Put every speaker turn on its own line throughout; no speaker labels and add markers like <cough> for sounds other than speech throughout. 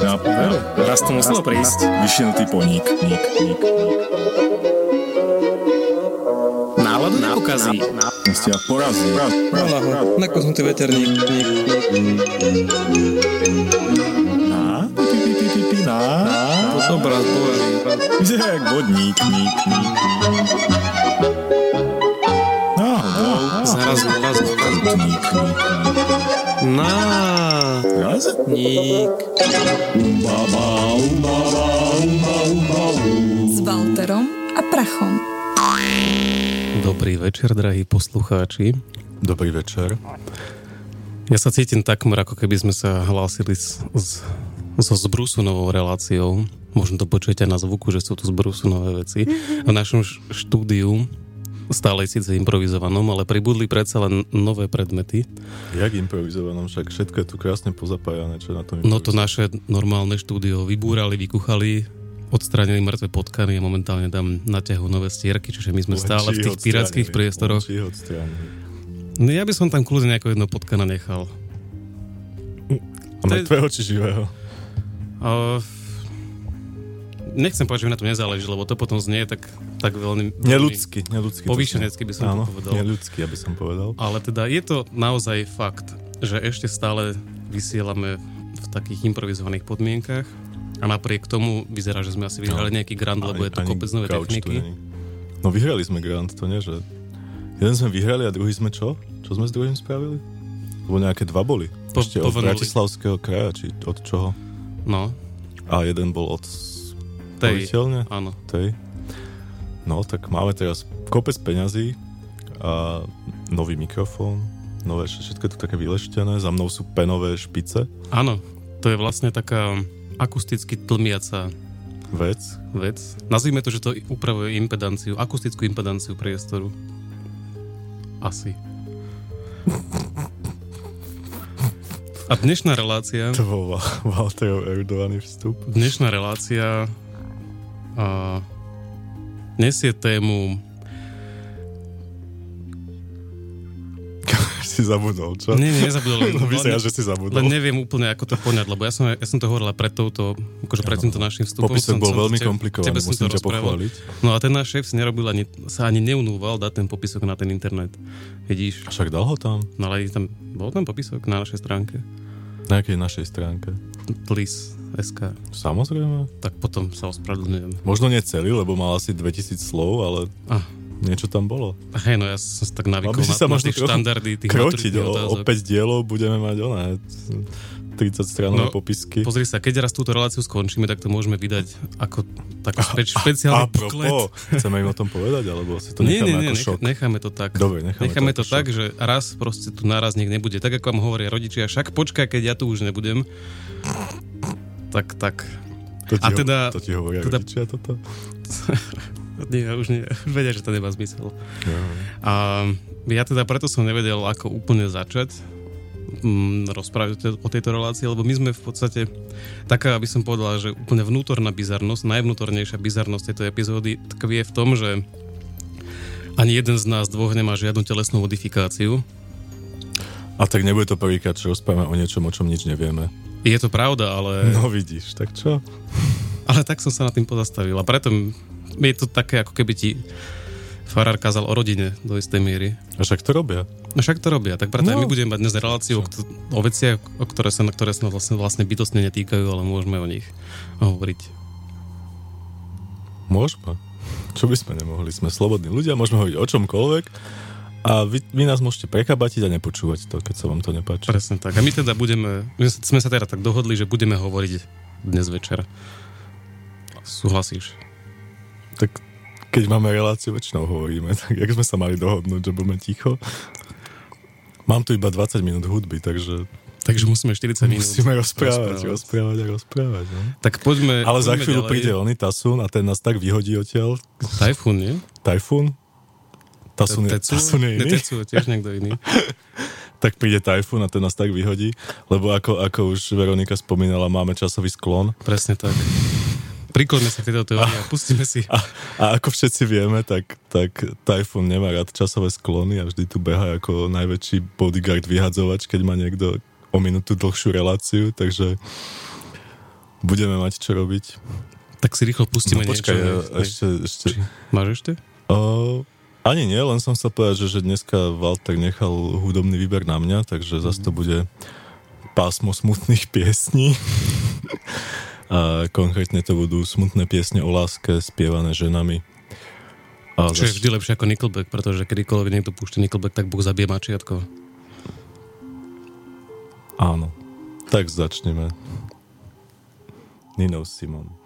nápad. nápad.
Jo, raz to muselo prísť.
Vyšinutý poník. Ník, ník, ník.
Náladu nepokazí.
Ste ja porazí.
Nakoznutý veterník.
Na? Pi, pi, pi, na?
To som brat bojený.
Vyzerá jak vodník. Ník, ník, ník. Náhodou.
Zaraz, zaraz. Na.
Raz?
Ník.
s Walterom a Prachom.
Dobrý večer, drahí poslucháči.
Dobrý večer.
Ja sa cítim takmer, ako keby sme sa hlásili s, s, so Zbrusunovou reláciou. Možno to počujete na zvuku, že sú tu Zbrusunové veci. V našom štúdiu, stále síce improvizovanom, ale pribudli predsa len nové predmety.
Jak improvizovanom, však všetko je tu krásne pozapájané, čo na tom
No to naše normálne štúdio vybúrali, vykuchali, odstránili mŕtve potkany a momentálne tam naťahujú nové stierky, čiže my sme stále v tých pirátskych priestoroch. No ja by som tam kľudne nejako jedno potkana nechal.
A mŕtvého či živého?
Uh, nechcem povedať, že mi na to nezáleží, lebo to potom znie tak, tak veľmi...
Neľudský, neľudský.
Povýšenecky by som
Áno,
to povedal.
neľudský, aby som povedal.
Ale teda je to naozaj fakt, že ešte stále vysielame v takých improvizovaných podmienkach a napriek tomu vyzerá, že sme asi vyhrali nejaký grant, lebo je to
Ani-
kopec nové
ani
techniky.
No vyhrali sme grant, to nie, že... Jeden sme vyhrali a druhý sme čo? Čo sme s druhým spravili? Lebo nejaké dva boli.
Po-
Ešte od
povenuli.
Bratislavského kraja, či od čoho?
No,
A jeden bol od
tej,
sporiteľne?
áno.
Tej. No, tak máme teraz kopec peňazí a nový mikrofón, nové, všetko je tu také vyleštené, za mnou sú penové špice,
Áno, to je vlastne taká akusticky tlmiaca
vec.
vec. Nazvime to, že to upravuje impedanciu, akustickú impedanciu priestoru. Asi. A dnešná relácia,
To bol Wa- Walterov erudovaný vstup.
dnešná relácia a, nesie tému <laughs>
si zabudol, čo?
Nie, nie, nezabudol. len- <laughs>
No
len-
že si zabudol.
Len neviem úplne, ako to poňať, lebo ja som, ja som to hovorila pred touto, akože pred týmto našim vstupom.
Popisok bol veľmi
te-
komplikovaný,
tebe
musím ťa pochváliť.
No a ten náš šéf si nerobil ani, sa ani neunúval dať ten popisok na ten internet. Vidíš?
Však dal ho tam,
No ale tam, bol tam popisok na našej stránke.
Na nejakej našej stránke.
Tlis SK.
Samozrejme.
Tak potom sa ospravedlňujem.
Možno nie celý, lebo mal asi 2000 slov, ale
Ah,
niečo tam bolo.
hej, no ja som tak navykol
by si
na,
sa
na
trochu
štandardy tých
Krotiť, o, o
otázok.
5 dielov budeme mať oné 30 stranové
No,
popisky.
Pozri sa, keď raz túto reláciu skončíme, tak to môžeme vydať ako taký špe- <laughs> špeciálny buklet.
Apropo, chceme im o tom povedať, alebo si to
Nie,
necháme
nie, nie,
ako
nech,
šok?
necháme to tak.
Dobre, necháme,
necháme
to
to,
ako
tak,
šok.
že raz proste tu naraz nech nebude. Tak ako vám hovoria rodičia, však počkaj, keď ja tu už nebudem. Tak, tak.
To ti,
A
ho-
teda-
to ti hovoria
teda-
rodičia toto? <laughs>
Nie, už nie. Už vedia, že to nemá zmysel.
Ja.
A ja teda preto som nevedel, ako úplne začať mm, rozprávať o te- o tejto relácii, lebo my sme v podstate taká, aby som povedala, že úplne vnútorná bizarnosť, najvnútornejšia bizarnosť tejto epizódy tkvie v tom, že ani jeden z nás dvoch nemá žiadnu telesnú modifikáciu.
A tak nebude to prvýkrát, čo rozprávame o niečom, o čom nič nevieme.
Je to pravda, ale,
No vidíš, tak čo? <laughs>
ale tak som sa nad tým pozastavil. A preto je to také, ako keby ti farár kázal o rodine do istej miery.
A však to robia.
No však to robia, tak preto
No.
my budeme mať dnes reláciu o, o veciach, o ktoré sa, na ktoré sa vlastne, vlastne bytostne netýkajú, ale môžeme o nich hovoriť.
Môžeme. Čo by sme nemohli? Sme slobodní ľudia, môžeme hovoriť o čomkoľvek a vy, vy nás môžete prekabatiť a nepočúvať to, keď sa vám to nepáči.
Presne tak. A my teda budeme, my sme sa teda tak dohodli, že budeme hovoriť dnes večer. Súhlasíš?
Tak keď máme reláciu, väčšinou hovoríme, tak jak sme sa mali dohodnúť, že budeme ticho? Mám tu iba 20 minút hudby, takže
Takže musíme 40 minút.
musíme rozprávať,
rozprávať.
rozprávať a rozprávať. No?
Tak poďme...
Ale za
poďme
chvíľu
ďalej.
príde oný Tasun a ten nás tak vyhodí odtiaľ.
Tajfún, nie?
Tajfún? Tasun je? Tasun je
Ne,
iný.
Je tiež niekto iný. <laughs>
tak príde tajfún a ten nás tak vyhodí, lebo ako, ako už Veronika spomínala, máme časový sklon
Presne tak. Prikloňme sa k tejto teórii a pustíme si.
a, a ako všetci vieme, tak, tak tajfún nemá rád časové sklony a vždy tu beha ako najväčší bodyguard vyhadzovač, keď má niekto o minútu dlhšiu reláciu, takže
budeme mať čo robiť.
Tak si rýchlo pustíme
no, počkaj,
niečo.
ja, ešte, ešte...
Či, máš ešte?
Uh, ani nie, len som chcel povedať, že, že dneska Walter nechal hudobný výber na mňa, takže mm. zase to bude pásmo smutných piesní. <laughs> A konkrétne to budú smutné piesne o láske spievané ženami.
A Čo je vždy lepšie ako Nickelback, pretože kedykoľvek niekto púšťa Nickelback, tak Boh zabije mačiatko.
Áno. Tak začneme. Nino Simon.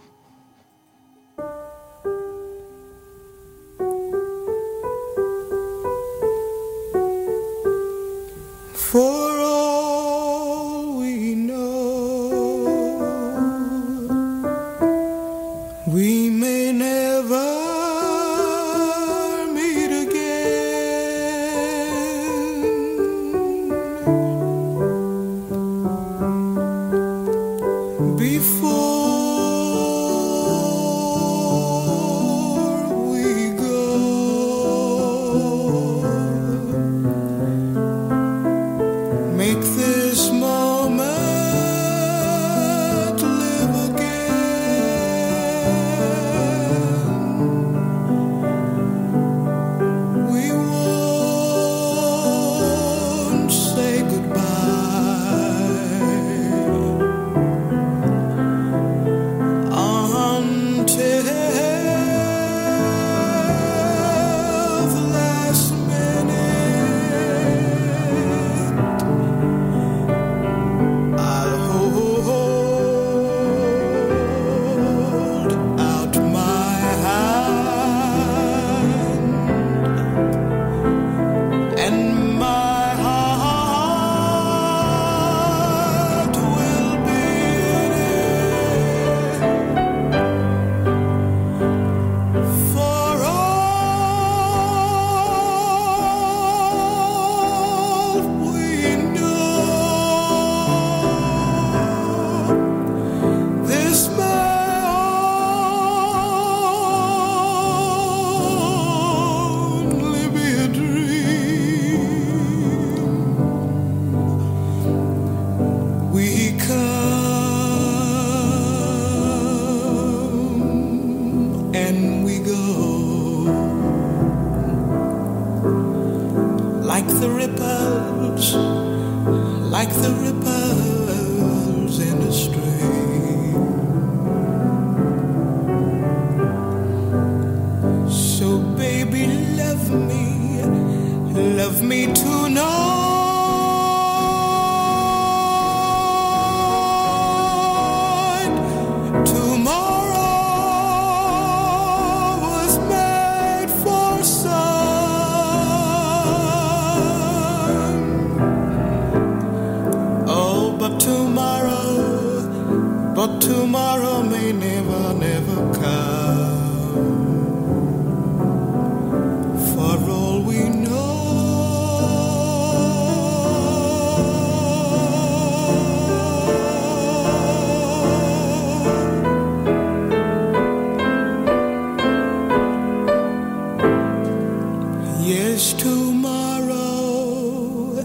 Tomorrow.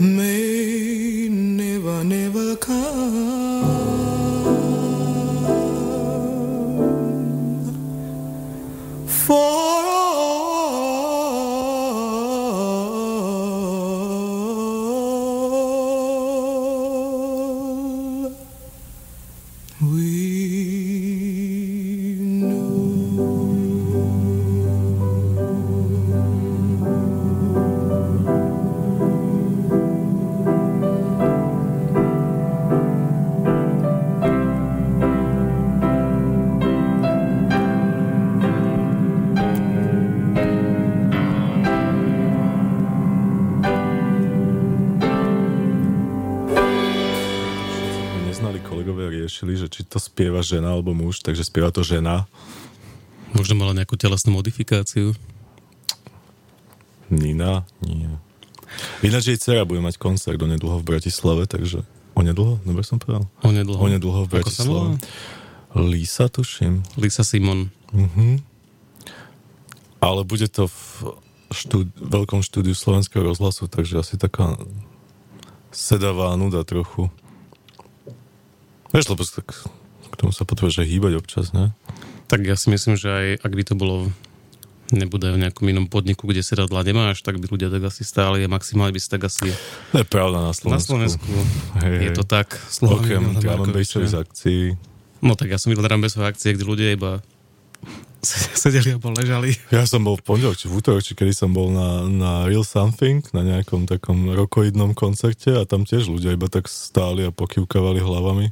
May never, never spieva žena alebo muž, takže spieva to žena.
Možno mala nejakú telesnú modifikáciu.
Nina? Nie. Ináč jej dcera bude mať koncert onedlho v Bratislave, takže onedlho, dobre som povedal?
Onedlho.
Onedlho v? Bratislave. Lisa, tuším.
Lisa Simon.
Mhm. Ale bude to v štúd- veľkom štúdiu Slovenského rozhlasu, takže asi taká sedavá nuda trochu. Vieš, lebo tak
tomu sa potrebuje, že hýbať občas, ne?
Tak ja si myslím, že aj ak by to bolo nebude v nejakom inom podniku, kde sedadla nemáš, tak by ľudia tak asi stáli a maximálne by si tak asi...
To je pravda na Slovensku.
Na Slovensku
Hej,
je to tak.
Okrem z akcií.
No tak ja som videl Rambesové akcie, kde ľudia iba <laughs> sedeli alebo ležali.
Ja som bol v pondelok, či v útorok, či kedy som bol na, na Real Something, na nejakom takom rokoidnom koncerte a tam tiež ľudia iba tak stáli a pokývkavali hlavami.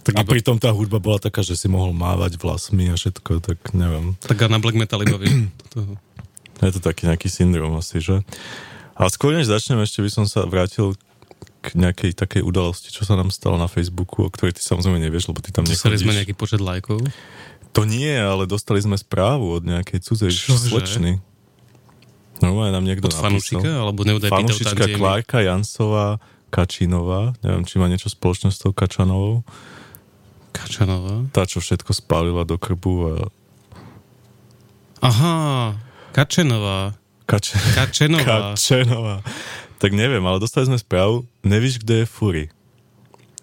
Tak,
A
iba,
pritom tá hudba bola taká, že si mohol mávať vlasmi a všetko, tak neviem.
tak na black metal iba. <clears throat>
Je to taký nejaký syndrom asi, že? A skôr než začnem, ešte by som sa vrátil k nejakej takej udalosti, čo sa nám stalo na Facebooku, o ktorej ty samozrejme nevieš, lebo ty tam
Dostali sme
nechodíš.
nejaký počet lajkov.
To nie, ale dostali sme správu od nejakej cudzej
Čože?
slečny. Normálne nám niekto
Od fanúšika?
napísal.
Alebo neudaj
Fanúšička Klárka Jansová Kačinová, neviem, či má niečo spoločné s tou Kačanovou,
Kačanová.
tá, čo všetko spálila do krbu a
Aha, Kačenová.
Kač...
Kačenová. <laughs>
Kačenová. Tak neviem, ale dostali sme správu, nevíš, kde je Fury.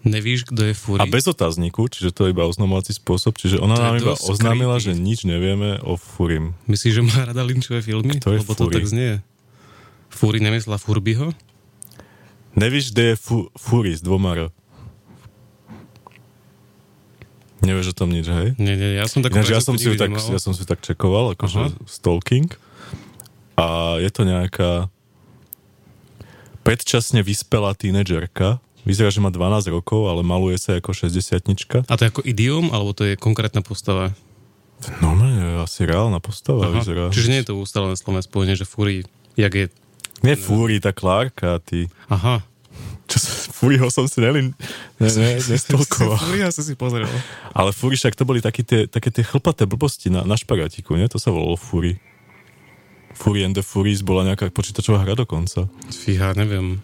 Nevíš, kto je Fury?
A bez otázniku, čiže to je iba oznamovací spôsob, čiže ona
To
nám iba oznámila, že nič nevieme o Furim.
Myslíš, že má rada Lynchové filmy?
Kto je
Lebo to
Fury?
tak znie. Fury nemyslela Furbyho?
Nevíš, kde je fu- Fury s dvoma R. Nevieš o tom nič, hej?
Nie, nie, ja som takú
Ináč, ja som si tak,
nemal.
ja som si tak čekoval, akože
Aha.
stalking. A je to nejaká predčasne vyspelá tínedžerka. Vyzerá, že má 12 rokov, ale maluje sa ako 60
A to je ako idiom, alebo to je konkrétna postava?
No, no, je asi reálna postava,
Aha.
vyzerá.
Čiže nie je to ustalené slovné spojenie, že Fury, jak je...
Nie Fury, tá Klárka, ty.
Aha.
Čo sa, Furyho som si nelin, ne, ne, <laughs> nestolkoval.
Fury asi si pozrel.
Ale Fury však to boli také tie, také tie chlpaté blbosti na, na špagátiku, nie? To sa volalo Fury. Fury and the Furies bola nejaká počítačová hra dokonca.
Fíha, neviem.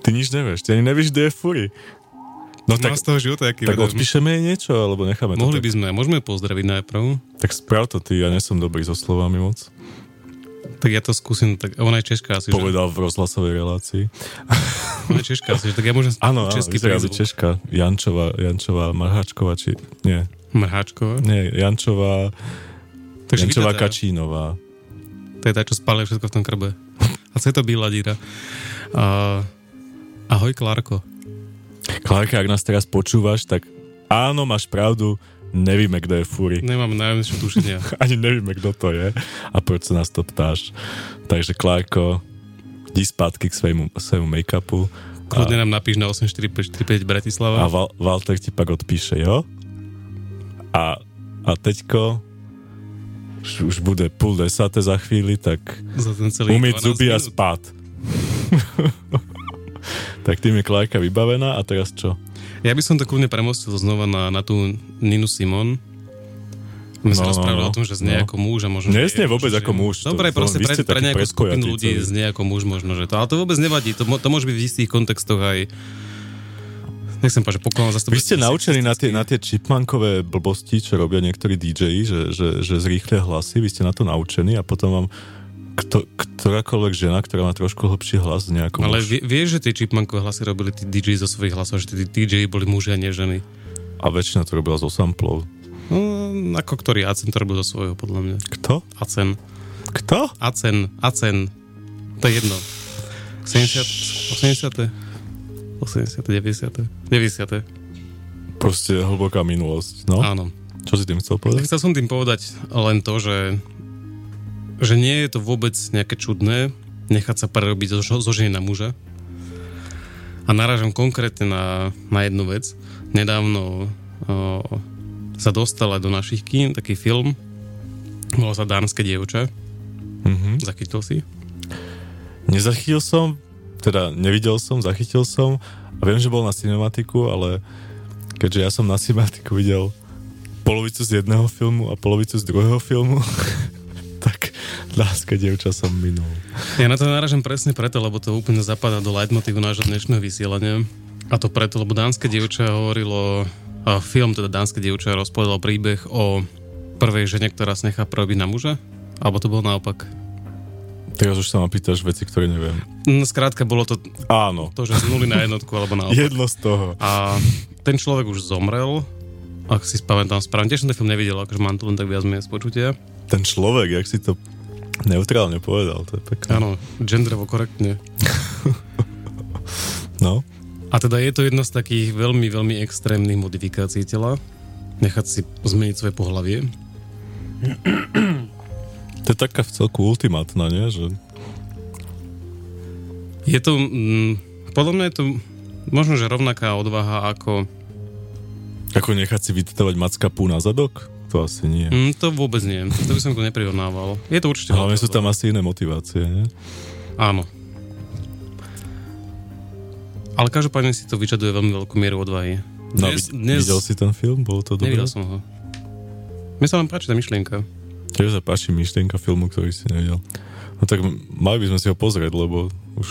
Ty nič nevieš, ty ani nevieš, kde je Fury. No tak,
z toho života, aký
tak
vedem.
odpíšeme jej niečo, alebo necháme to
Mohli
tak?
by sme, môžeme pozdraviť najprv.
Tak sprav to ty, ja nesom dobrý so slovami moc.
Tak ja to skúsim, tak ona je Češka asi, že?
Povedal v rozhlasovej relácii.
Ona je Češka asi, že? Tak ja môžem <laughs>
Áno, áno,
český prízvuk.
Češka. Jančová, Jančová Marhačková, či... Nie,
Mrháčková.
nie, Jančová,
Takže
Jančová Kačínová.
To je tá, čo spália všetko v tom krbe. <laughs> A co je to bílá díra? A... Ahoj, Klárko.
Klárka, ak nás teraz počúvaš, tak áno, máš pravdu, nevíme, kto je Fury.
Nemám najmenšie tušenia. <laughs>
Ani nevíme, kto to je a prečo sa nás to ptáš. Takže Klárko, di spátky k svojmu, svojmu make-upu
Kľudne nám napíš na 84545
a
Bratislava.
Val, Walter ti pak odpíše, jo? A, a teďko už, už bude púl desáté za chvíli, tak
Za ten celý
umyť
12
zuby a
minút.
spát. <laughs> tak tým je Klárka vybavená a teraz čo?
Ja by som to kľudne premostil znova na, na tú Ninu Simon. My
No,
sme
no,
rozprávali
no.
o tom, že znie
No.
ako muž a možno...
Neznie
že-
vôbec
že-
ako muž.
Dobre,
to-
proste pre, pre nejakú skupinu ľudí znie ako muž možno, že to... Ale to vôbec nevadí, to, to môže byť v istých kontextoch aj... Nechcem povedať, zase to
Vy ste naučení na tie, na tie chipmankové blbosti, čo robia niektorí DJ, že, že, že zrýchlia hlasy, vy ste na to naučení a potom vám kto, ktorákoľvek žena, ktorá má trošku hlbší hlas nejakom...
Ale vie, vieš, že tie chipmankové hlasy robili tí DJ zo svojich hlasov, že tí DJ boli muži a nie ženy.
A väčšina to robila zo samplov.
No, ako ktorý Acen to robil zo svojho, podľa mňa.
Kto?
Acen.
Kto?
Acen. Acen. To je jedno. 70. 80. 80. 90. 90.
Proste hlboká minulosť. No,
Áno.
čo si tým chcel povedať?
Chcel som tým povedať len to, že, že nie je to vôbec nejaké čudné nechať sa prerobiť zo, zo ženy na muža. A narážam konkrétne na, na jednu vec. Nedávno o, sa dostala do našich kín taký film, volá sa Dánske dievča.
Mhm.
Zachytil si?
Nezachytil som, teda nevidel som, zachytil som a viem, že bol na cinematiku, ale keďže ja som na cinematiku videl polovicu z jedného filmu a polovicu z druhého filmu, <laughs> Láska dievča som minul.
Ja na to narážam presne preto, lebo to úplne zapadá do leitmotívu nášho dnešného vysielania. A to preto, lebo Dánske dievča hovorilo, a film teda Dánske dievča rozpovedal príbeh o prvej žene, ktorá sa nechá prerobiť na muža. Alebo to bolo naopak.
Teraz už sa ma pýtaš veci, ktoré neviem.
No, skrátka bolo to
Áno,
to, že z nuly na jednotku, alebo naopak. <laughs>
jedno z toho.
A ten človek už zomrel, ak si spamätám správne. Tiež som ten film nevidel, akože mám tu len tak viac menej z počutia.
Ten človek, jak si to neutrálne povedal, to je pekné.
Áno, genderovo korektne. <laughs>
No,
A teda je to jedna z takých veľmi, veľmi extrémnych modifikácií tela. Nechať si zmeniť svoje pohlavie.
to je taká v celku ultimátna, nie? Že
Je to, mm, podľa mňa je to možno, že rovnaká odvaha ako...
ako nechať si vytetovať mackapu na zadok? To asi nie.
Mm, to vôbec nie. To by som to neprirovnával. Je to určite...
Hlavne sú tam asi iné motivácie, nie?
Áno. Ale každopádne si to vyžaduje veľmi veľkú mieru odvahy.
No, vid- videl si ten film? Bolo to dobré?
Nevidel som ho. Mne sa vám páči tá myšlienka.
Tiež sa páči myšlienka filmu, ktorý si nevidel. No tak mali by sme si ho pozrieť, lebo už...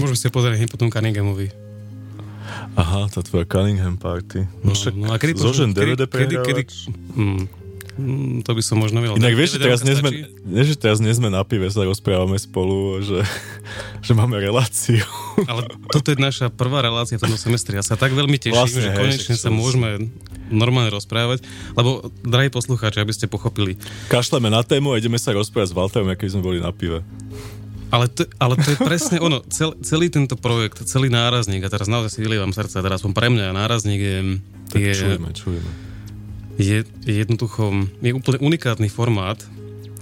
Môžeme si pozrieť hneď potom Cunninghamovi.
Aha, tá tvoja Cunningham party. No, však
no a kedy
zožen
kedy-
DVD
kedy, kedy, mm, mm, to by som možno videl.
Inak vieš, že teraz
stačí?
nie, že teraz nie sme na pive, sa rozprávame spolu, že, <laughs> že máme reláciu.
Ale toto je naša prvá relácia v tomto semestri. Ja sa tak veľmi teším,
Vlastne,
že
hej,
konečne sa môžeme normálne rozprávať. Lebo, drahí poslucháči, aby ste pochopili,
Kašleme na tému a ideme sa rozprávať s Walterom, aký sme boli na pive.
Ale to, ale to je presne ono. Cel, celý tento projekt, celý nárazník, a teraz naozaj si vylievam srdce, teraz som pre mňa nárazník je,
Tak
je,
čujeme, čujeme.
je, je jednoducho, je úplne unikátny formát,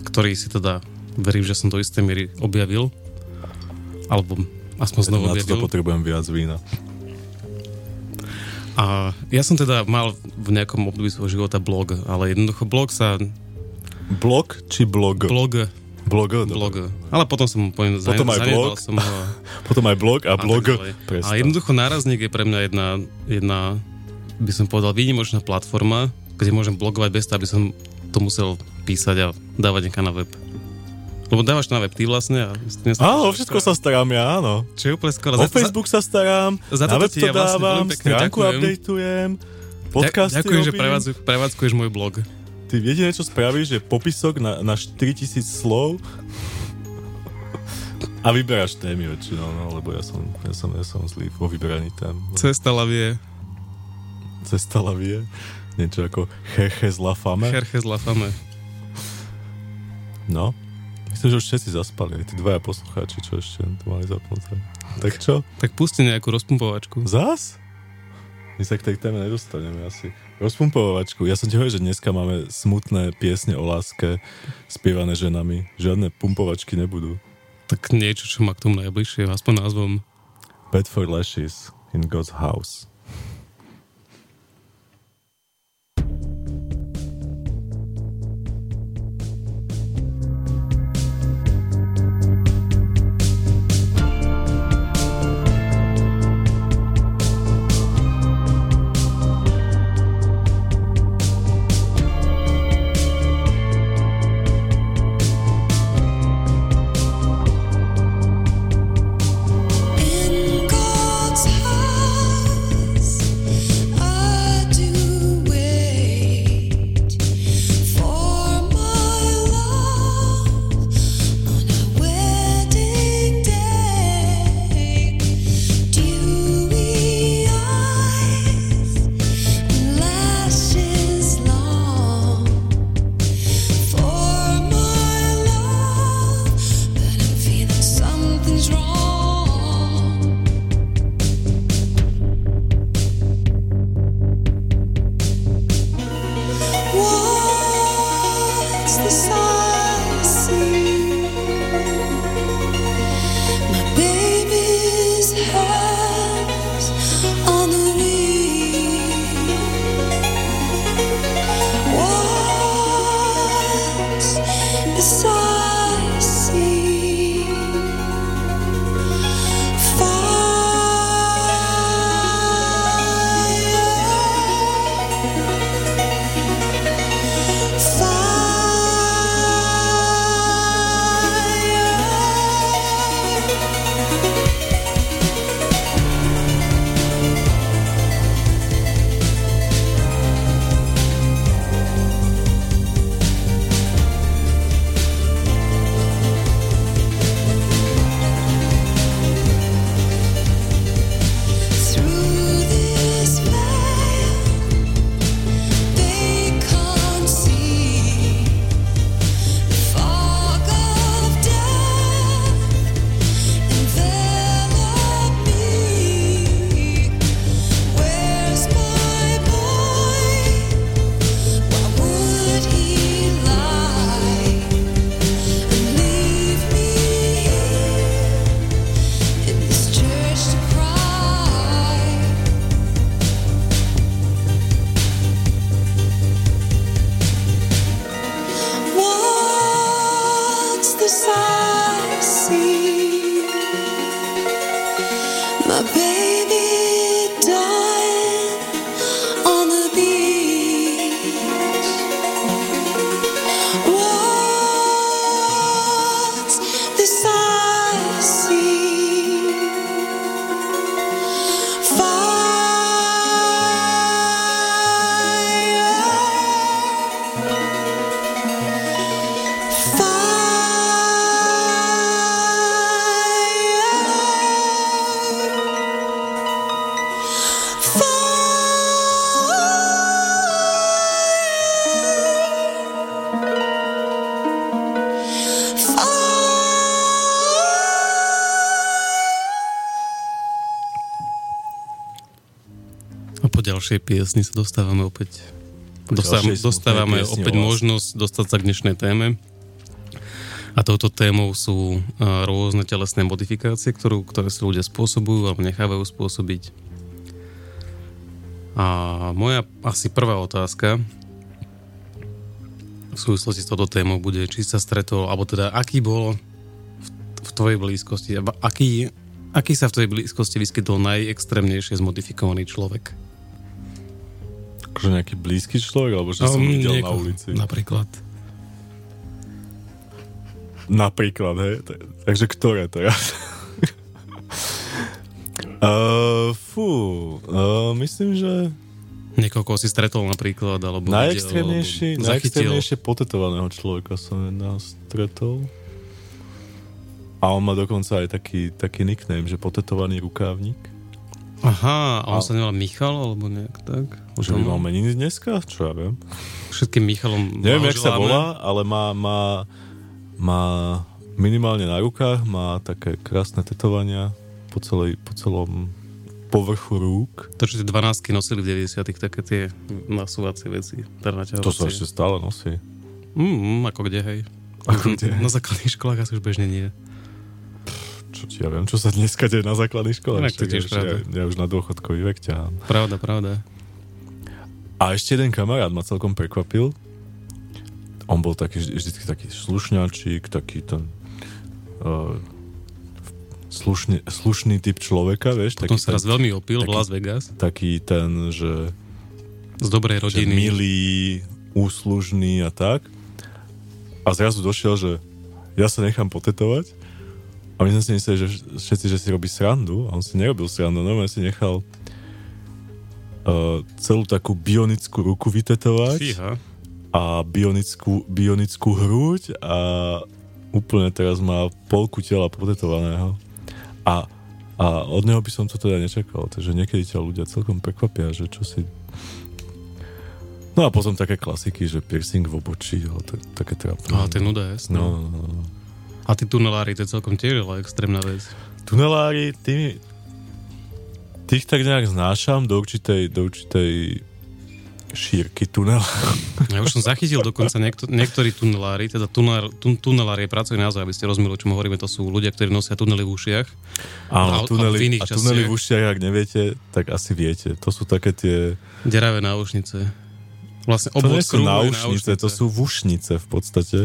ktorý si teda, verím, že som do istej miery objavil, alebo aspoň znovu
Na
objavil.
potrebujem viac vína.
A ja som teda mal v nejakom období svojho života blog, ale jednoducho blog sa,
Blog či blog?
blog,
Blog,
blog, ale potom som poviem,
Potom aj blog.
som ho a- <laughs>
Potom aj blog a blog.
ďalej.
Presne.
A jednoducho nárazník je pre mňa jedna, jedna, by som povedal, výnimočná platforma, kde môžem blogovať bez toho, aby som to musel písať a dávať niekam na web. Lebo dávaš na web ty vlastne a...
Áno, o všetko sa starám ja, áno.
Čo je úplne
O
skoro. Za-
Facebook sa starám,
za
na web to
ja vlastne
dávam,
pekne
stránku
ďakujem.
updateujem, podcasty
Ďakujem, že
robím.
prevádzku, prevádzkuješ môj blog.
Ty jediné, čo spravíš, je popisok na, na 4000 slov a vyberáš témy väčšinou, no, lebo ja som, ja som, ja som zlý vo vyberaní tém.
Cesta lavie,
Cesta lavie, niečo ako Cheche z la fame.
Z la fame.
No, myslím, že už všetci zaspali, aj tí dvaja poslucháči, čo ešte tu mali zapnuté. Tak čo?
Tak pusti nejakú rozpumpovačku.
Zas? My sa k tej téme nedostaneme asi. Rozpumpovačku. Ja som ti hovoril, že dneska máme smutné piesne o láske spievané ženami. Žiadne pumpovačky nebudú.
Tak niečo, čo má k tomu najbližšie, aspoň názvom.
Bad for lashes. In God's house,
the
song. Ďalšej piesni sa dostávame opäť dostávame, dostávame opäť možnosť dostať sa k dnešnej téme. A touto témou sú a, rôzne telesné modifikácie, ktorú, ktoré si ľudia spôsobujú alebo nechávajú spôsobiť. A moja asi prvá otázka v súvislosti s touto témou bude, či sa stretol, alebo teda aký bol v, v tvojej blízkosti, aký, aký sa v tvojej blízkosti vyskytol najextrémnejšie zmodifikovaný človek?
Akože nejaký blízky človek, alebo že som
Um,
videl na
niekoho,
ulici.
Napríklad.
Napríklad, hej. Takže ktoré teraz? <laughs> uh, fú, uh, myslím, že
Niekoho, koho si stretol napríklad, alebo zachytil.
najextrémnejšie potetovaného človeka som jedna stretol. A on má dokonca aj taký, taký nickname, že potetovaný rukávnik.
Aha, a on sa nemal Michal, alebo nejak tak?
Že by mal meniny dneska? Čo ja viem.
Všetkým Michalom
Neviem, jak sa volá, ale má, má, má minimálne na rukách, má také krásne tetovania po, celej, po celom povrchu rúk.
To, čo tie 12 nosili v 90 také tie nasúvacie veci.
To sa ešte stále nosí.
Mm, ako kde, hej.
Ako kde?
Na základných školách asi už bežne nie.
Čo ja viem, čo sa dneska deje na základných školách.
To
Však
tiež
ja,
pravda.
ja, ja už na dôchodkový vek ťahám.
Pravda, pravda.
A ešte jeden kamarát ma celkom prekvapil. On bol taký, vždy, vždy taký slušňačík, taký ten uh, slušný, slušný typ človeka, vieš.
Potom
taký
sa raz veľmi opil v
taký-
Las Vegas.
taký ten, že
Z dobrej
že
rodiny.
milý, úslužný a tak. A zrazu došiel, že ja sa nechám potetovať a my sme si mysleli, že všetci, že si robí srandu a on si nerobil srandu, normálne si nechal uh, celú takú bionickú ruku vytetovať
Fíha.
a bionickú, bionickú hruď a úplne teraz má polku tela potetovaného. A, a od neho by som to teda nečakal, takže niekedy ťa ľudia celkom prekvapia, že čo si... No a potom také klasiky, že piercing v obočí, ale to je také trápne.
To je nuda, jasné.
No, no, no.
A tí tunelári, to je celkom tiež extrémna vec.
Tunelári, tými, tých tak nejak znášam do určitej, do určitej šírky tunela.
Ja už som zachytil dokonca niekto, niektorí tunelári, teda tunel, tun, tunelár je pracovný názov, aby ste rozumeli, o čom hovoríme, to sú ľudia, ktorí nosia tunely v ušiach.
Áno,
A- a
tunely,
v iných
a tunely v ušiach, ak neviete, tak asi viete. To sú také tie...
Deravé náušnice. Vlastne
To nie sú
obvod
náušnice, to sú vušnice v podstate.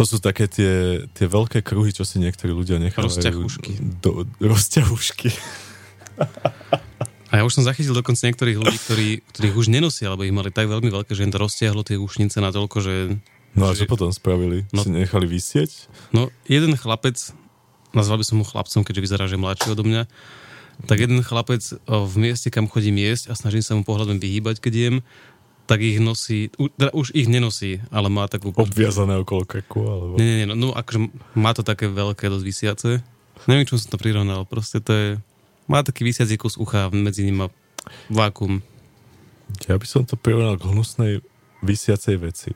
To sú také tie, tie veľké kruhy, čo si niektorí ľudia nechávajú.
Rozťahušky.
Do, rozťahušky.
A ja už som zachytil dokonca niektorých ľudí, ktorí, ktorých už nenosia, lebo ich mali tak veľmi veľké, že im to roztiahlo tie ušnice na toľko, že...
No a
že-
čo potom spravili?
No-
si nechali vysieť?
No, jeden chlapec, nazval by som ho chlapcom, keďže vyzerá, že je mladší odo mňa, tak jeden chlapec o, v mieste, kam chodím jesť a snažím sa mu pohľadom vyhýbať, keď jem, tak ich nosí, teda už ich nenosí, ale má takú...
Obviazané okolo krku? Alebo...
Nie, nie, nie, no, no akože má to také veľké, dosť vysiace. Neviem, čo som to prirovnal, proste to je... Má taký vysiací kus ucha, medzi má vákum.
Ja by som to prirovnal k hnusnej vysiacej veci.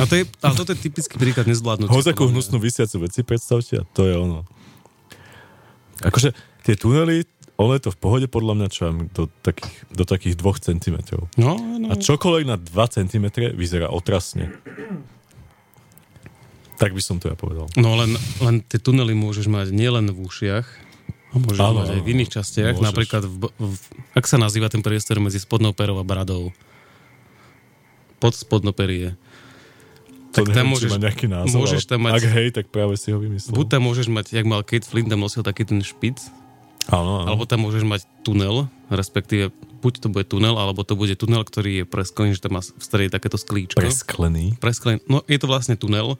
A to je, ale toto je typický príklad nezvládnutia.
Ho takú hnusnú vysiacu veci predstavte a to je ono. Akože tie tunely, ono je to v pohode podľa mňa, čo do takých, do takých dvoch centimetrov.
No, no.
A čokoľvek na 2 cm vyzerá otrasne. Tak by som to ja povedal.
No len, len tie tunely môžeš mať nielen v ušiach, a môžeš
Áno,
mať aj v iných častiach,
Môžeš.
napríklad v, v, ak sa nazýva ten priestor medzi spodnou perou a bradou. Pod spodnou perie.
To
Tak tam
neviem, či
môžeš-
nejaký názov.
môžeš tam mať-
Ak hej, tak práve si ho vymyslel.
Buď tam môžeš mať, jak mal Kate Flint, tam nosil taký ten špic,
Áno, áno.
Alebo tam môžeš mať tunel, respektíve buď to bude tunel, alebo to bude tunel, ktorý je presklený, že tam má v strede takéto sklíčko.
Presklený.
Presklený. No je to vlastne tunel,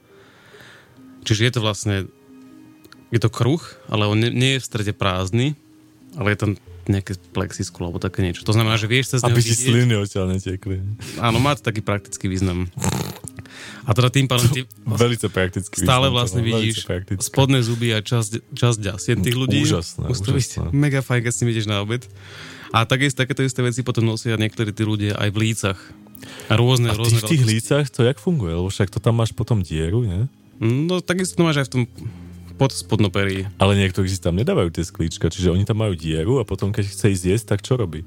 čiže je to vlastne, je to kruh, ale on nie, nie je v strede prázdny, ale je tam nejaké plexisklo alebo také niečo. To znamená, že vieš cez neho
Aby ti sliny odtiaľ netekli.
Áno, má to taký praktický význam. A teda tým pádom ty <laughs>
Velice prakticky.
stále
význam
vlastne
velice
vidíš spodné zuby a časť, časť ďasien tých ľudí.
Úžasné, úžasné.
mega fajn, keď s nimi ideš na obed. A takisto, takéto isté veci potom nosia niektorí tí ľudia aj v lícach. A rôzne,
A v
rôzne
tých, tých lícach to jak funguje? Lebo však to tam máš potom dieru, nie?
No takisto to máš aj v tom pod spodnoperí.
Ale niektorí si tam nedávajú tie sklíčka, čiže oni tam majú dieru a potom keď chce ísť jesť, tak čo robí?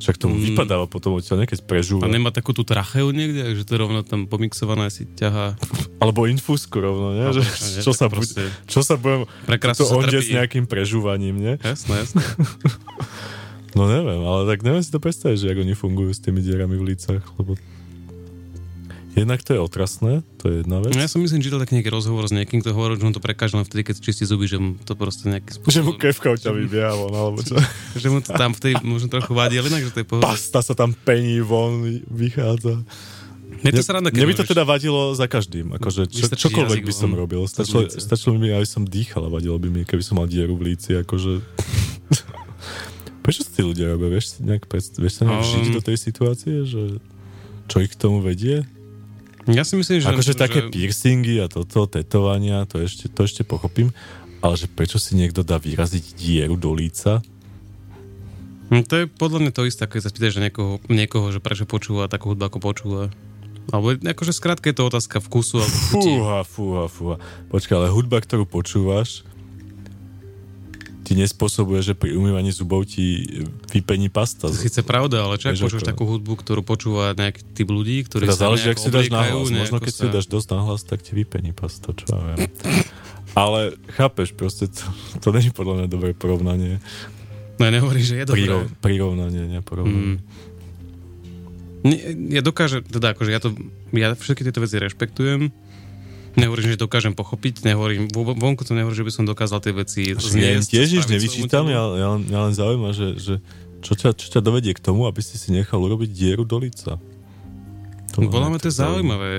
Však to
Mm.
vypadáva potom odtiaľ, keď prežúva.
A nemá takú tú tracheu niekde, že to je rovno tam pomixované si ťahá.
Alebo infúzku rovno, nie?
Alebo
Že,
nie?
čo, sa
proste-
bude, čo sa budem...
Pre krásu
to onde s nejakým prežúvaním, nie?
Jasné, jasné. <laughs>
No neviem, ale tak neviem si to predstaviť, že ako oni fungujú s tými dierami v lícach, lebo jednak to je otrasné, to je jedna vec.
No ja som myslím, čítal taký nejaký rozhovor s niekým, kto hovoril, že on to prekáže len vtedy, keď čistí zuby, že mu to proste nejaký spôsob...
Že mu kevka odtiaľ vybieha von, alebo čo. <laughs>
že mu to tam vtedy možno trochu vadí, ale inak, že to je pohodlné.
Pasta sa tam pení von, vy- vychádza.
Mne to sranda, keď
Mne by to teda vadilo za každým. Akože čo, čokoľvek by som robil. Stačilo, stačilo mi, aby som dýchal a vadilo by mi, keby som mal dieru v líci. Akože... <laughs> Prečo si tí ľudia robia? Vieš, nejak, vieš sa nejak
Um.
žiť do tej situácie? Že čo ich k tomu vedie?
Ja si myslím, že...
Akože
že...
také piercingy a toto, tetovania, to ešte, to ešte pochopím. Ale že prečo si niekto dá vyraziť dieru do líca?
Hm, To je podľa mňa to isté, keď sa spýtaš niekoho, niekoho, že prečo počúva takú hudbu, ako počúva. Alebo akože skrátka je to otázka vkusu a chuti.
Fúha, fúha, fúha. Počkaj, ale hudba, ktorú počúvaš, ti nespôsobuje, že pri umývaní zubov ti vypení pasta.
To síce pravda, ale čo ak počúvaš takú hudbu, ktorú počúva nejaký typ ľudí, ktorí
Teda
sa
záleží, ak si dáš nahlas. Možno keď si
sa-
ju dáš dosť nahlas, tak ti vypení pasta, čo ja viem. Ale chápeš, proste to, to není podľa mňa dobré porovnanie.
No ja nehovorím, že je dobré.
Prirov, prirovnanie, neporovnanie.
Mm. Ja dokážem, teda akože ja to, ja všetky tieto veci rešpektujem. Nehovorím, že dokážem pochopiť, nehovorím, vo- vonku to nehovorím, že by som dokázal tie veci zniesť.
tiež nič nevyčítam, ja, ja, ja len zaujíma, že, že čo, ťa, čo ťa dovedie k tomu, aby si si nechal urobiť dieru do lica. To ma
Podľa mňa to je zaujímavé.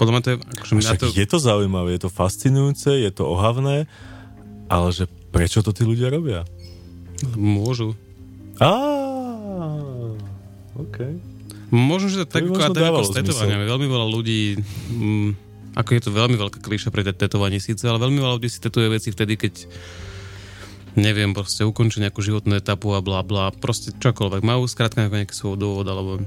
Podľa mňa to je, akože mňa to,
je to zaujímavé, je to fascinujúce, je to ohavné, ale že prečo to tí ľudia robia?
môžu.
Á, OK.
Možno, že to tak, ako, tak ako
dávalo
s tetovaniami. Veľmi veľa ľudí, mm, ako je to veľmi veľká klíša pre tetovanie síce, ale veľmi veľa ľudí si tetuje veci vtedy, keď neviem, proste ukončí nejakú životnú etapu a bla bla, proste čokoľvek. Majú skrátka nejaký, svoj dôvod, alebo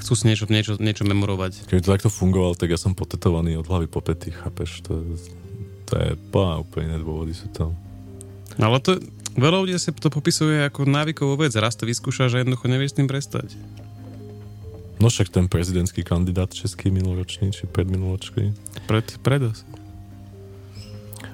chcú si niečo, niečo, niečo memorovať.
Keby to takto fungovalo, tak ja som potetovaný od hlavy po pety, chápeš? To, je- to je plná úplne iné dôvody sú tam.
Ale to, veľa ľudí sa to popisuje ako návykovú vec. Raz to vyskúša, že jednoducho nevieš s tým prestať.
No však ten prezidentský kandidát český minuloročný, či predminuloročný.
Pred, predos.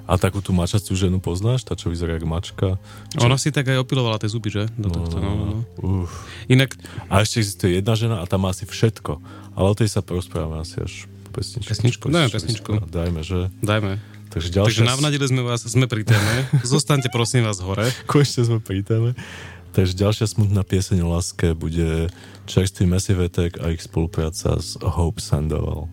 A takú tú mačaciu ženu poznáš? Tá, čo vyzerá jak mačka? Čo?
Ona si tak aj opilovala tie zuby, že? Do tohto, no, no, no.
Uf.
Inak,
A ešte existuje jedna žena a tam má asi všetko. Ale o tej sa porozprávame asi až po pesničku.
Pesničku? Dajme pesničku.
Dajme, že?
dajme.
Takže
Takže
ďalšia...
navnadili sme vás, sme pri téme. <laughs> Zostaňte prosím vás hore.
Konečne sme pri téme. Takže ďalšia smutná pieseň o láske bude čerstvý Massive Attack a ich spolupráca s Hope Sandoval.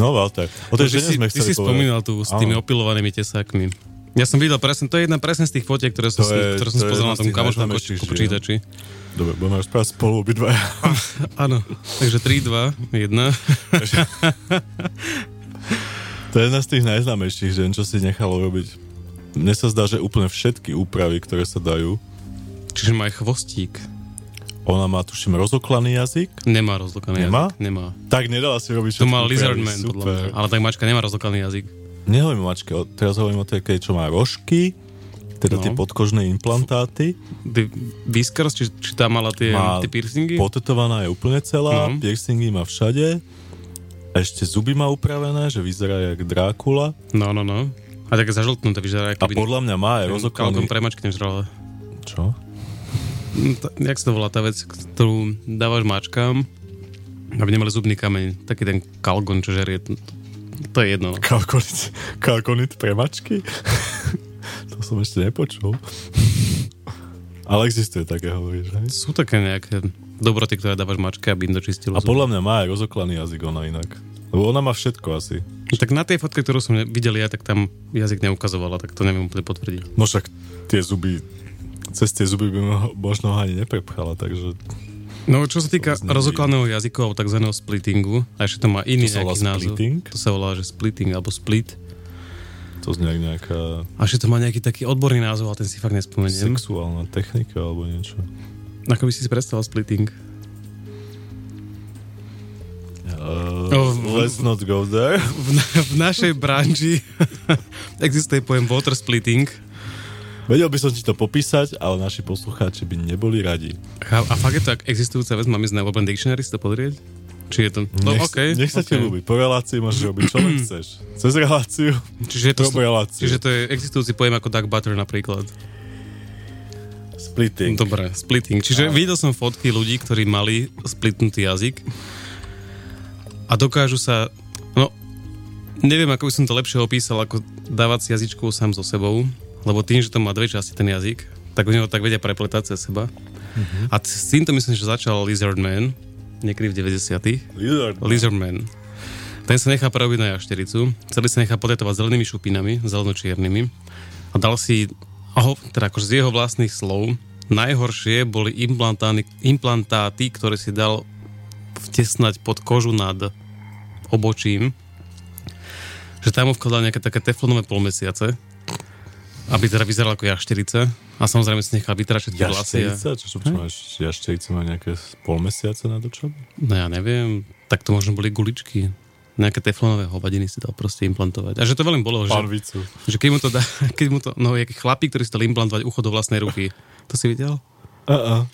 No,
Walter. O tej žene sme chceli
si
povedať.
spomínal tu s tými opilovanými tesákmi. Ja som videl presne, to je jedna presne z tých fotiek, ktoré som,
To je-
ktoré som
to
na tom
tých
počítači.
Dobre, budeme rozprávať spolu obidvaja. <laughs>
Áno, takže 3, 2, 1.
To je jedna z tých najznámejších žien, čo si nechalo robiť. Mne sa zdá, že úplne všetky úpravy, ktoré sa dajú,
Čiže má aj chvostík.
Ona má, tuším, rozoklaný jazyk.
Nemá rozoklaný
nemá?
jazyk. Nemá?
Tak nedala si robiť všetko.
To
mal
Lizardman, podľa mňa. Ale tak mačka nemá rozoklaný jazyk.
Nehovorím o mačke, teraz hovorím o tej, čo má rožky, teda
no.
tie podkožné implantáty.
Ty Whiskers, či, či tá mala tie,
má
tie piercingy?
potetovaná je úplne celá,
no.
piercingy má všade. Ešte zuby má upravené, že vyzerá jak Drákula.
No, no, no. A také zažltnuté vyzerá.
A podľa mňa má aj rozoklaný...
Kalkom premačky nežrala.
Čo?
Ta- Jak sa to volá tá vec, ktorú dávaš mačkám, aby nemali zubný kameň. Taký ten kalgon, čo žerie. To, to je jedno. No.
Kalkonit, kalkonit premačky? <laughs> to som ešte nepočul. Ale existuje také, hovoríš, hej?
Sú také nejaké dobroty, ktoré dávaš mačke, aby im dočistilo
A podľa mňa má aj rozoklaný jazyk ona inak. Lebo ona má všetko asi.
Tak na tej fotke, ktorú som videl ja, tak tam jazyk neukazovala, tak to neviem úplne potvrdiť.
No však tie zuby, cez tie zuby by mo- možno ho ani neprepchala, takže
No, čo sa týka jazyku alebo tzv. splittingu, a ešte to má iný
To
nejaký názov.
splitting?
To sa volá, že splitting alebo split.
to znie jak nejaká
A ešte to má nejaký taký odborný názov, ale ten si fakt nespomeniem.
sexuálna technika alebo niečo.
Ako by si si predstavoval splitting?
Uh,
Oh,
let's not go there.
V, na, v našej branži <laughs> existuje pojem water splitting.
Vedel by som ti to popísať, ale naši poslucháči by neboli radi.
A, a fakt je to existujúca vec, máme ísť na Urban Dictionary si to pozrieť? Či je to... No,
nech,
okay,
nech sa ti
okay.
ľúbi. Po relácii môžeš robiť, čo len chceš. Cez reláciu,
Čiže je to,
reláciu.
čiže to je existujúci pojem ako duck butter napríklad.
Splitting.
Dobre, splitting. Čiže videl som fotky ľudí, ktorí mali splitnutý jazyk a dokážu sa, no, neviem, ako by som to lepšie opísal, ako dávať si jazyčkou sám so sebou, lebo tým, že to má dve časti ten jazyk, tak oni ho tak vedia prepletať cez seba. A t- s týmto myslím, že začal Lizard Man, niekedy v 90
Lizard.
Lizard Man. Ten sa nechá prerobiť na jaštericu, celý sa nechá potetovať zelenými šupinami, zeleno-čiernymi a dal si, aho, teda akože z jeho vlastných slov, najhoršie boli implantáty, ktoré si dal vtesnať pod kožu nad obočím, že tam mu vkladal nejaké také teflonové polmesiace, aby teda vyzeral ako jašterica a samozrejme si nechal vytračať tie vlasy. A...
Jašterica? Čo, čo, čo máš? Jašterica má nejaké pol mesiace na to, čo?
No ja neviem, tak to možno boli guličky. Nejaké teflonové hovadiny si dal proste implantovať. A že to veľmi bolo, že,
Pán Vicu.
že keď mu to dá, <laughs> keď mu to, no jaký chlapík, ktorý si dal implantovať ucho do vlastnej ruky. To si videl?
Uh-uh.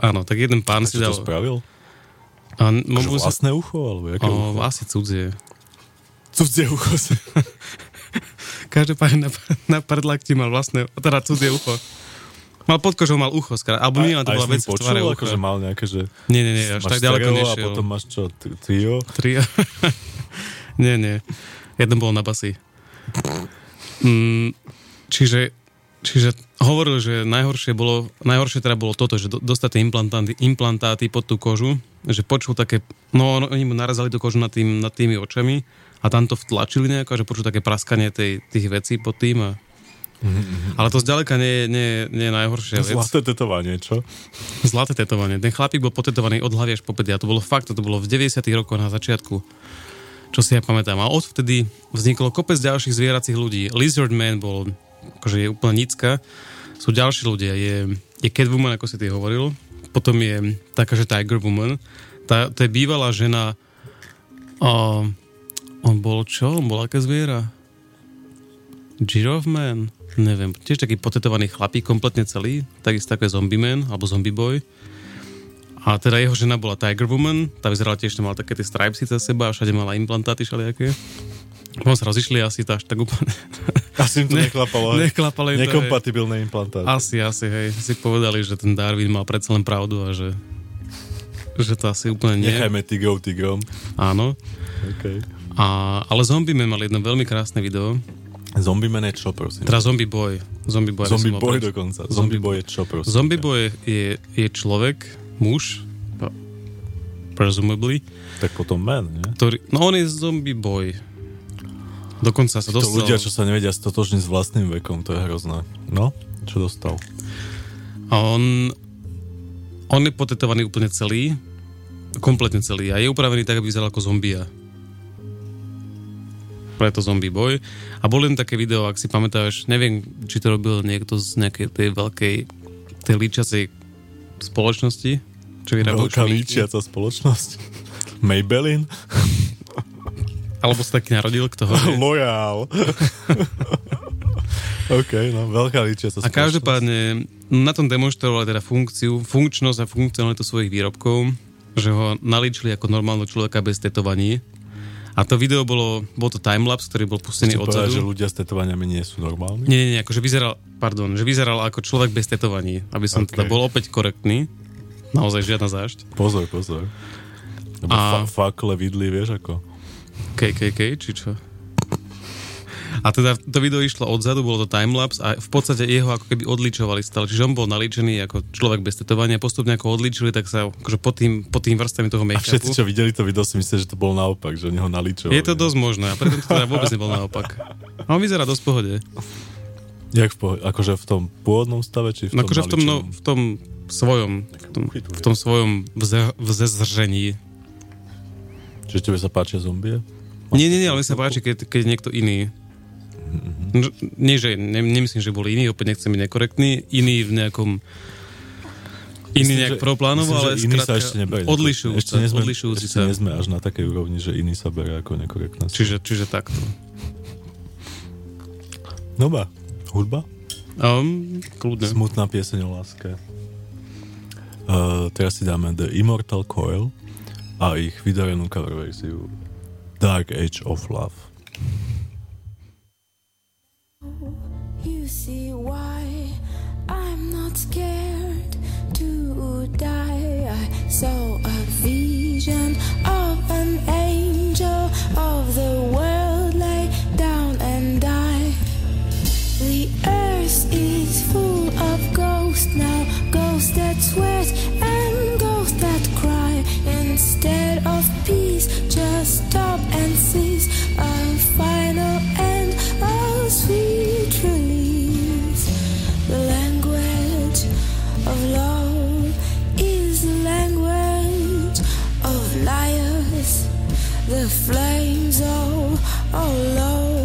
Áno, tak jeden pán
A
si dal...
to spravil?
A, možno
vlastné ucho? Alebo jaké
o,
ucho?
asi cudzie.
Cudzie ucho. <laughs>
Každopádne na, na prdlakti mal vlastné, teda cudzie ucho. Mal pod kožou, mal ucho, skrátka. Alebo nie, to bola vec v tvare ucha.
akože mal nejaké, že
Nie, nie, nie, až tak ďaleko nešiel.
a potom máš čo, trio?
Trio. <laughs> nie, nie. Jeden bol na basy. Mm, čiže, čiže hovoril, že najhoršie bolo, najhoršie teda bolo toto, že do, dostať tie implantáty, implantáty pod tú kožu, že počul také, no on- oni mu narazali tú kožu nad, tým, nad tými očami a tam to vtlačili nejako, že počul také praskanie tej, tých vecí pod tým a ale to zďaleka nie, je- nie, nie je najhoršia vec.
Zlaté tetovanie, čo?
Zlaté tetovanie. Ten chlapík bol potetovaný od hlavy až po pety a to bolo fakt, to bolo v 90 rokoch na začiatku. Čo si ja pamätám. A odvtedy vzniklo kopec ďalších zvieracích ľudí. Lizard Man bol, akože je úplne nicka. Sú ďalší ľudia. Je, je Catwoman, ako si ty hovoril. Potom je taká, že Tiger Woman. Tá, to je bývalá žena a on bol čo? On bol aké zviera? Giraffe Man? Neviem, tiež taký potetovaný chlapík, kompletne celý, takisto ako je Zombie Man, alebo Zombie Boy. A teda jeho žena bola Tiger Woman, tá vyzerala tiež, že mala také tie stripesy cez seba a všade mala implantáty všelijaké. Potom sa rozišli asi to až tak úplne...
Asi im to
Ne-
neklapalo.
Neklapalo im to.
Nekompatibilné implantáty.
Asi, asi, hej. Si povedali, že ten Darwin mal predsa len pravdu a že že to asi úplne nie.
Nechajme tigrov tigrom.
Áno.
Okay.
A, ale Zombie Man mal jedno veľmi krásne video.
Zombie Man je čo, prosím?
Teda Zombie Boy. Zombie Boy.
Zombie Boy dokonca.
Zombie
Zombie Boy je čo, prosím?
Zombie Boy je, je človek, muž, presumably,
Tak potom Man, nie?
ktorý, no on je zombie boy. Dokonca sa
To
dostal...
ľudia, čo sa nevedia stotožniť s vlastným vekom, to je hrozné. No, čo dostal?
A on, on je potetovaný úplne celý, kompletne celý a je upravený tak, aby vyzeral ako zombia. Preto zombie boy. A bol len také video, ak si pamätáš, neviem, či to robil niekto z nejakej tej veľkej, tej líčacej spoločnosti, čo vyrábajú
Veľká líčiaca spoločnosť. Maybelline?
Alebo sa taký narodil, kto ho vie. <laughs>
Loyal. <laughs> OK, no, veľká líčia sa
A každopádne na tom demonstrovali teda funkciu, funkčnosť a funkcionalitu svojich výrobkov, že ho nalíčili ako normálneho človeka bez tetovaní. A to video bolo, bol to timelapse, ktorý bol pustený
Chcete povedať, že
odzadu.
ľudia s tetovaniami nie sú normálni?
Nie, nie, nie, akože vyzeral, pardon, že vyzeral ako človek bez tetovaní, aby som
OK.
teda bol opäť korektný. Naozaj žiadna zášť.
Pozor, pozor. Lebo
A-
fa- fakle vidli, vieš ako?
KKK, či čo? A teda to video išlo odzadu, bolo to timelapse a v podstate jeho ako keby odličovali stále. Čiže on bol nalíčený ako človek bez tetovania, postupne ako odličili, tak sa akože pod tým, pod tým vrstami toho
A všetci, čo videli to video, si mysleli, že to bolo naopak, že oni ho naličovali.
Je to dosť možné a preto to teda vôbec nebol naopak. A on vyzerá dosť v pohode.
Jak v pohode? Akože v tom pôvodnom stave, či v tom
No akože v tom, no, v tom svojom, v tom, v tom svojom vze, vzezržení.
Čiže tebe sa páčia zombie?
Nie, nie, nie, ale mi sa páči, keď, keď niekto iný. No, Nie, že ne, nemyslím, že boli iní, opäť nechcem byť nekorektný, iní v nejakom iný nejak proplánovo, ale
iný sa ešte neberie.
odlišujúci
ešte
sa,
sme,
odlišujúci
ešte
sa.
nie sme až na takej úrovni, že iný sa berie ako nekorektná.
Čiže, čiže takto.
Dobre, hudba?
Um, kľudne.
Smutná pieseň o láske. Uh, teraz si dáme The Immortal Coil a ich vydarenú cover verziu Dark Age of Love.
You see why I'm not scared to die. I saw a vision of an angel of the world lay down and die. The earth is full of ghosts now, ghosts that sweat and ghosts that cry. Instead of peace, just stop and cease. The flames of our love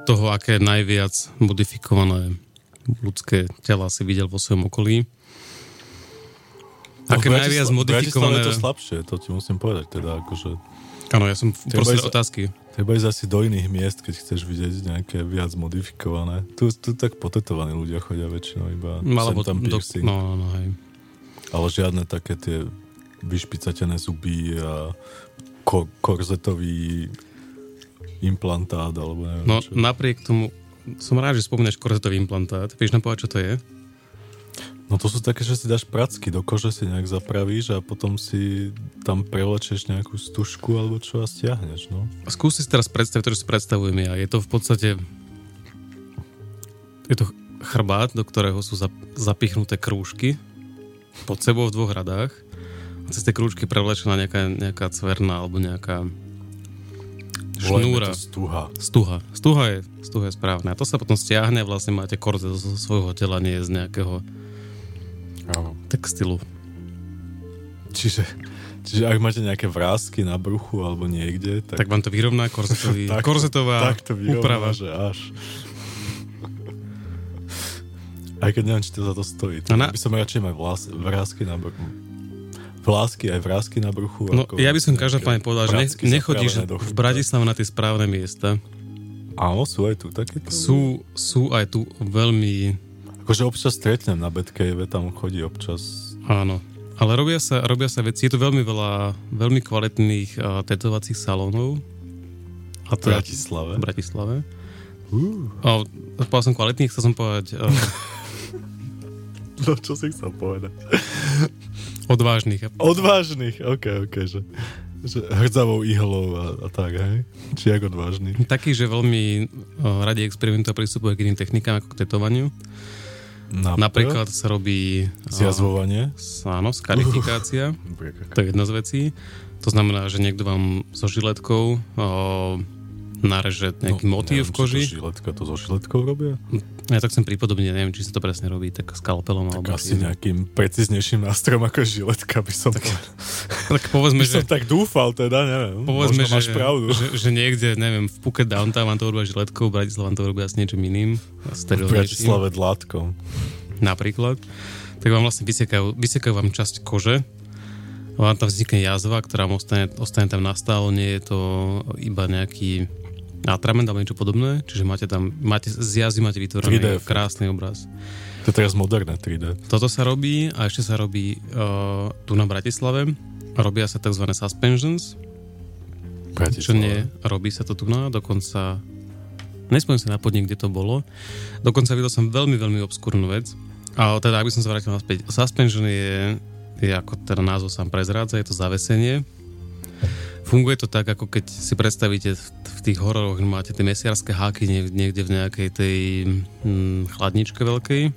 od toho, aké najviac modifikované ľudské tela si videl vo svojom okolí. Aké
No, v
najviac modifikované...
je to slabšie, to ti musím povedať. Teda akože,
Áno, ja som
ísť-
otázky.
treba ísť asi do iných miest, keď chceš vidieť nejaké viac modifikované. Tu, tu tak potetovaní ľudia chodia väčšinou iba
No, Alebo
tam
do,
piercing.
no, no, no, hej.
Ale žiadne také tie vyšpicatené zuby a ko- korzetový implantát, alebo neviem
No,
čo.
napriek tomu, som rád, že spomínaš korzetový implantát. Vieš nám povedať, čo to je?
No to sú také, že si dáš pracky do kože, si nejak zapravíš a potom si tam prelečieš nejakú stužku alebo čo a stiahneš, no.
Skús si teraz predstaviť to, čo si predstavujem ja. Je to v podstate... Je to chrbát, do ktorého sú zap- zapichnuté krúžky pod sebou v dvoch radách. A cez tie krúžky prevlečená nejaká, nejaká cverna alebo nejaká šnúra.
stuha.
Stuha. Stuha je, stuha je správne. A to sa potom stiahne vlastne máte korzet zo svojho tela, nie z nejakého
Áno.
textilu.
Čiže, čiže ak máte nejaké vrázky na bruchu alebo niekde, tak,
Tak vám to vyrovná korzetový, <laughs>
Tak to-
korzetová
tak to vyrovná,
úprava.
že až. Aj keď neviem, či to za to stojí. Tak
na-
by som radšej mal vrázky na bruchu. Vlásky aj vrázky na bruchu.
No,
ako
ja by som každopádne povedal, že nech, nechodíš v. Bratislave na tie správne miesta.
Áno, sú aj tu takéto.
Sú, sú aj tu veľmi,
Akože občas stretnem na Batcave, tam chodí občas.
áno, ale robia sa, robia sa veci, je tu veľmi veľa veľmi kvalitných uh, tetovacích salónov. A to
Bratislave.
v Bratislave.
Uh,
A, povedal som kvalitných, chcel som povedať uh, <laughs>
no čo si chcel povedať?
Odvážnych.
Odvážnych, ok, ok, že, že hrdzavou ihlou a, a tak, hej? Či jak odvážny?
Taký, že veľmi uh, radi experimentujú a pristupujú k iným technikám ako k tetovaniu. Napríklad sa robí uh,
Zjazvovanie.
s- áno, skarifikácia. To je jedna z vecí. To znamená, že niekto vám so žiletkou o, nareže nejaký no, motív v koži.
To žiletka, to so žiletkou robia?
Ja tak chcem prípodobne, neviem, či sa to presne robí, tak skalpelom
Tak
alebo
asi
čím.
nejakým preciznejším nástrojom ako žiletka by som tak,
Tak povedzme,
by
že,
som tak dúfal teda, neviem.
povedzme
Možno máš
že,
pravdu.
že, že, niekde, neviem, v Phuket Downtown to robia žiletkou, v Bratislave vám to robia s niečím iným.
v. Bratislave dlátkom.
napríklad, tak vám vlastne vysekajú, vysekajú vám časť kože, vám tam vznikne jazva, ktorá ostane, ostane tam nastálo, nie je to iba nejaký atrament alebo niečo podobné, čiže máte tam, máte, z jazvy máte
3D
vytvorený
efekt.
krásny obraz.
To je teraz moderné 3D.
Toto sa robí a ešte sa robí uh, tu na Bratislave. Robia sa tzv. suspensions, čo nie, robí sa to tu na, dokonca nespomínam sa na podnik, kde to bolo. Dokonca videl som veľmi, veľmi obskúrnu vec. A teda, aby som sa vrátil naspäť. Suspension je, je ako teda názov sám prezrádza, je to zavesenie. Funguje to tak, ako keď si predstavíte v, tých hororoch, máte tie mesiarské háky nie- niekde v nejakej tej hm, chladničke veľkej.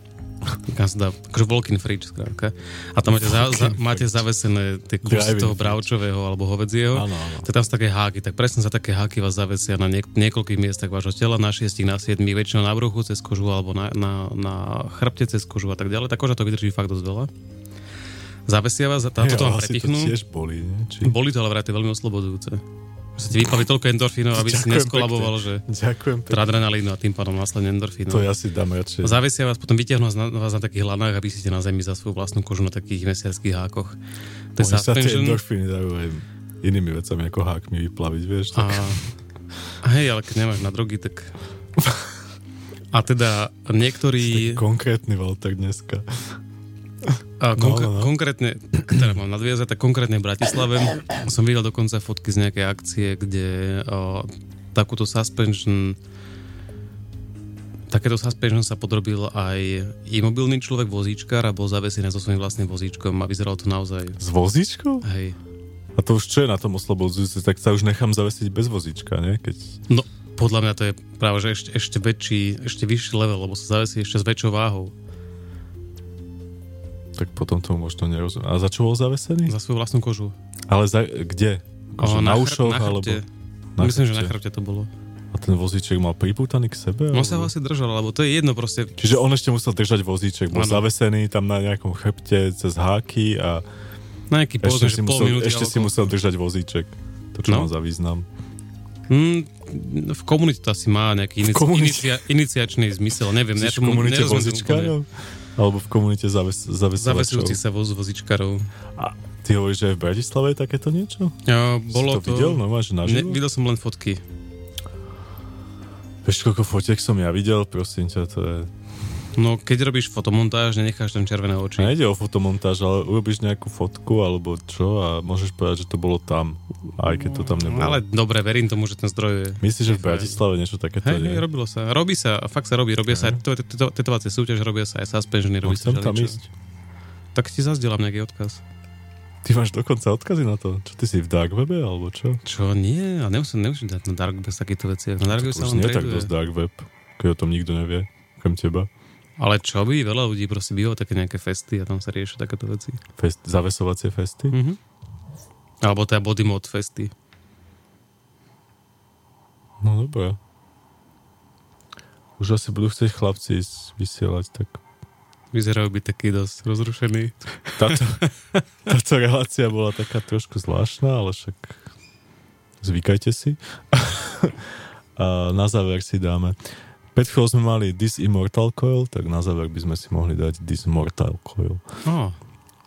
Kam sa dá, akože Volkin fridge, skrátka. A tam máte, za, za, máte zavesené tie kusy toho bravčového alebo hovedzieho.
Áno, áno.
Tak tam sú také háky, tak presne za také háky vás zavesia na niek- niekoľkých miestach vášho tela, na šiestich, na siedmich, väčšinou na bruchu cez kožu alebo na, na, na chrbte cez kožu a tak ďalej. Tá koža to vydrží fakt dosť veľa. Zavesia vás, tá,
Hej,
toto
ale
vám
asi to
prepichnú.
tiež boli, nie? Či...
Boli to ale vraj to je veľmi oslobodzujúce. Že ti vypali toľko endorfínov, aby si
Ďakujem
neskolaboval,
pekne.
že
Ďakujem pekne.
adrenalínu a tým pádom následne endorfínov.
To ja si dám radšej.
Zavesia vás, potom vyťahnú vás na, vás na takých hlanách, aby ste na zemi za svoju vlastnú kožu na takých mesiarských hákoch. To je
sa tie endorfíny dajú aj inými vecami ako hákmi vyplaviť, vieš?
A,
Tak...
a hej, ale keď nemáš na drogy, tak... <laughs> A teda niektorí...
Konkrétny Walter dneska.
A konk-
no, no.
Konkrétne, ktoré mám nadviazať, tak konkrétne v Bratislave som videl dokonca fotky z nejakej akcie, kde o, takúto suspension takéto suspension sa podrobil aj imobilný človek, vozíčkar a bol zavesený so svojím vlastným vozíčkom a vyzeralo to naozaj,
S vozíčkou?
hej,
A to už čo je na tom oslobodzujúce? Tak sa už nechám zavesiť bez vozíčka, nie? Keď...
no podľa mňa to je práve, že ešte, ešte väčší, ešte vyšší level, lebo sa zavesí ešte s väčšou váhou
Tak potom tomu možno nerozumiem. A za čo bol zavesený?
za svoju vlastnú kožu.
Ale za, kde? Akože
O,
na,
chr-
ušoch?
na
alebo...
chrbte.
Na
Myslím, že na
chrbte.
chrbte to bolo.
A ten vozíček mal pripútaný k sebe?
On sa ho
alebo-
asi držal, lebo to je jedno proste.
Čiže on ešte musel držať vozíček, bol
Áno.
zavesený tam na nejakom chrbte cez háky a
Na nejaký
ešte,
povedzme,
si musel,
minúty
ešte si
alebo
musel držať vozíček. To čo
No.
má za význam?
Hmm, v komunite to asi má nejaký inici, inicia, iniciačný zmysel, neviem.
Si
ja tomu
komunite
nerozumiem úplne.
Alebo v komunite zaves, zavesovačov?
Sa voz vozičkarov.
A ty hovoríš, že aj v Bratislave je takéto niečo?
Ja,
si
bolo
to, videl? No máš
Ne, videl som len fotky.
Vieš, koľko fotiek som ja videl? Prosím ťa, to je...
No, keď robíš fotomontáž, nenecháš tam červené oči.
Nejde o fotomontáž, ale urobíš nejakú fotku alebo čo a môžeš povedať, že to bolo tam, aj keď to tam nebolo.
Ale dobre, verím tomu, že ten zdroj je...
Myslíš, že v Bratislave niečo takéto
Hej,
je?
hej, robilo sa. Robí sa, fakt sa robí. Robia sa tetovacie súťaž, robia sa aj suspensiony, robí sa
tam ísť.
Tak ti zazdielam nejaký odkaz.
Ty máš dokonca odkazy na to? Čo ty si v dark webe, alebo čo?
Čo, nie, a nemusím, nemusím dať na dark bez takýchto veci. Na dark
To
web sa len
nie tak dosť dark web, keď o tom nikto nevie, okrem teba.
Ale čo by, veľa ľudí proste býva také nejaké festy a tam sa riešia takéto veci.
Fest, zavesovacie festy?
Mhm. Alebo teda body mod festy.
No dobré. Už asi budú chcieť chlapci ísť vysielať, tak
Vyzerajú byť taký dosť rozrušený.
táto, <laughs> táto relácia bola taká trošku zvláštna, ale však zvykajte si. <laughs> A na záver si dáme. Pred chvíľou sme mali This Immortal Coil, tak na záver by sme si mohli dať This Mortal Coil
Oh,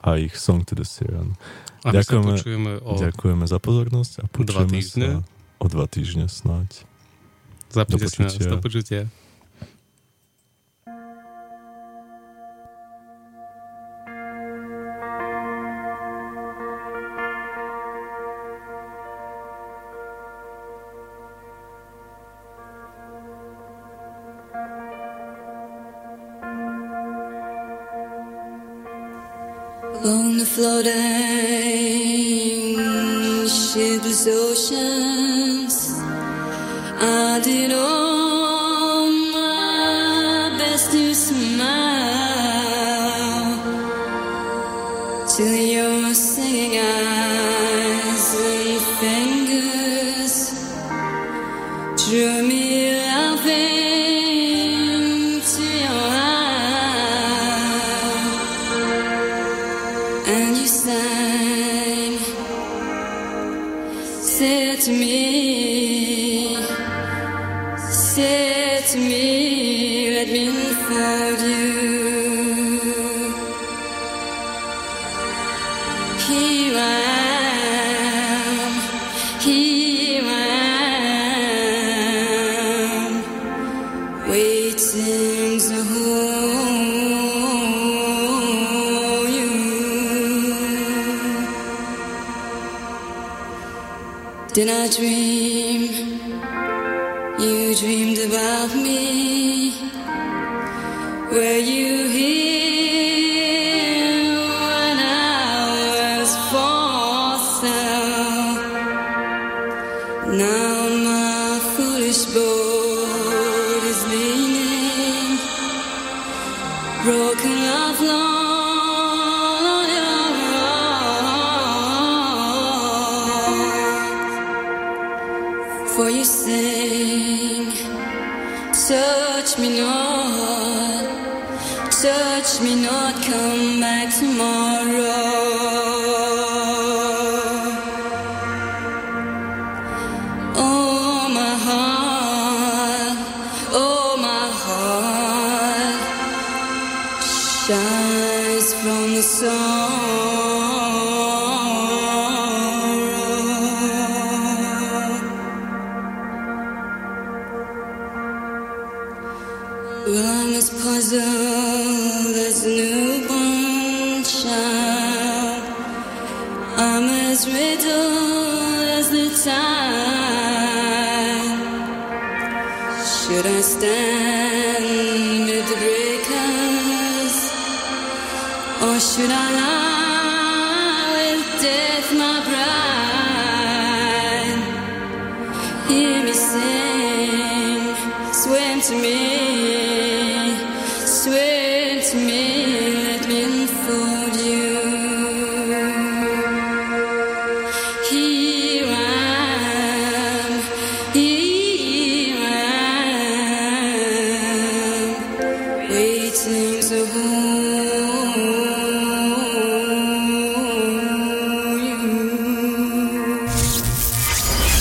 a ich Song to the Siren.
a
Ďakujeme-
počujeme o...
Ďakujeme za pozornosť a
Dva
počujeme
týždne.
sa o dva týždne snáď.
Zapnite
do
si nás.
počutia.
Do počutia.
Touch me not, come back tomorrow.